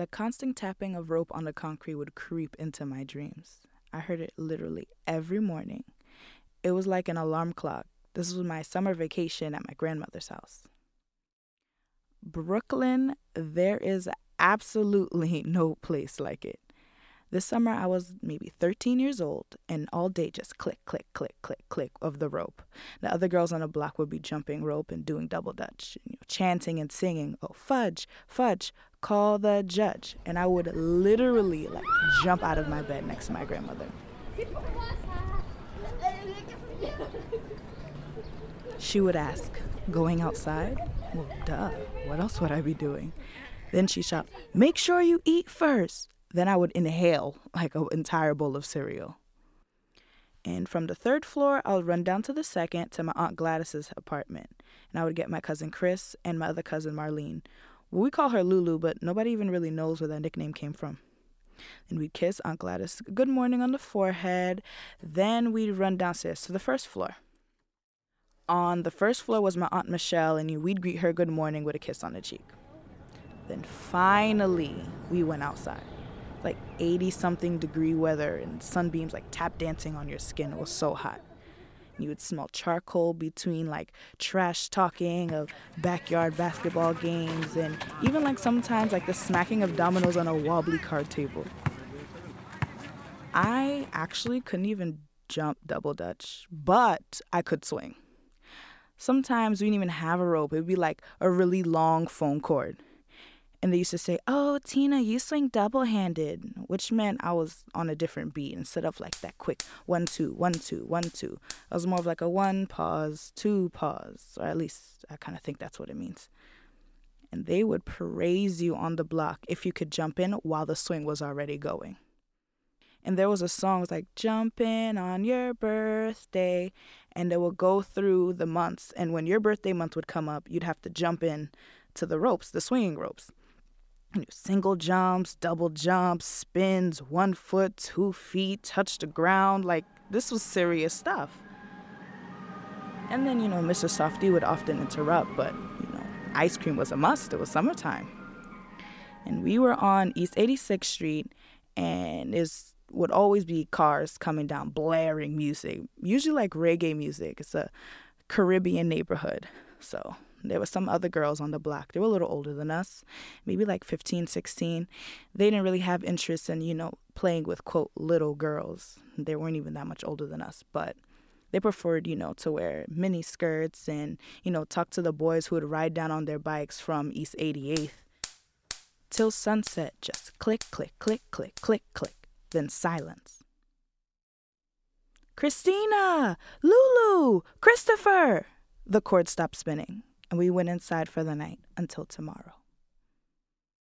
The constant tapping of rope on the concrete would creep into my dreams. I heard it literally every morning. It was like an alarm clock. This was my summer vacation at my grandmother's house. Brooklyn, there is absolutely no place like it. This summer, I was maybe 13 years old, and all day just click, click, click, click, click of the rope. The other girls on the block would be jumping rope and doing double dutch, you know, chanting and singing, "Oh fudge, fudge, call the judge!" And I would literally like jump out of my bed next to my grandmother. She would ask, "Going outside?" Well, duh. What else would I be doing? Then she shout, "Make sure you eat first. Then I would inhale like an entire bowl of cereal. And from the third floor, I would run down to the second to my Aunt Gladys's apartment. And I would get my cousin Chris and my other cousin Marlene. Well, we call her Lulu, but nobody even really knows where that nickname came from. And we'd kiss Aunt Gladys good morning on the forehead. Then we'd run downstairs to the first floor. On the first floor was my Aunt Michelle, and we'd greet her good morning with a kiss on the cheek. Then finally, we went outside like 80 something degree weather and sunbeams like tap dancing on your skin. It was so hot. You would smell charcoal between like trash talking of backyard basketball games and even like sometimes like the smacking of dominoes on a wobbly card table. I actually couldn't even jump double dutch, but I could swing. Sometimes we didn't even have a rope. It would be like a really long phone cord and they used to say, "Oh, Tina, you swing double-handed," which meant I was on a different beat instead of like that quick one two one two one two. I was more of like a one pause two pause, or at least I kind of think that's what it means. And they would praise you on the block if you could jump in while the swing was already going. And there was a song was like "Jump in on your birthday," and it would go through the months. And when your birthday month would come up, you'd have to jump in to the ropes, the swinging ropes single jumps, double jumps, spins, one foot, two feet, touch the ground. Like, this was serious stuff. And then, you know, Mr. Softee would often interrupt, but, you know, ice cream was a must. It was summertime. And we were on East 86th Street, and there would always be cars coming down, blaring music, usually like reggae music. It's a Caribbean neighborhood. So there were some other girls on the block. They were a little older than us, maybe like 15, 16. They didn't really have interest in, you know, playing with, quote, little girls. They weren't even that much older than us, but they preferred, you know, to wear mini skirts and, you know, talk to the boys who would ride down on their bikes from East 88th. Till sunset, just click, click, click, click, click, click, then silence. Christina! Lulu! Christopher! The cord stopped spinning and we went inside for the night until tomorrow.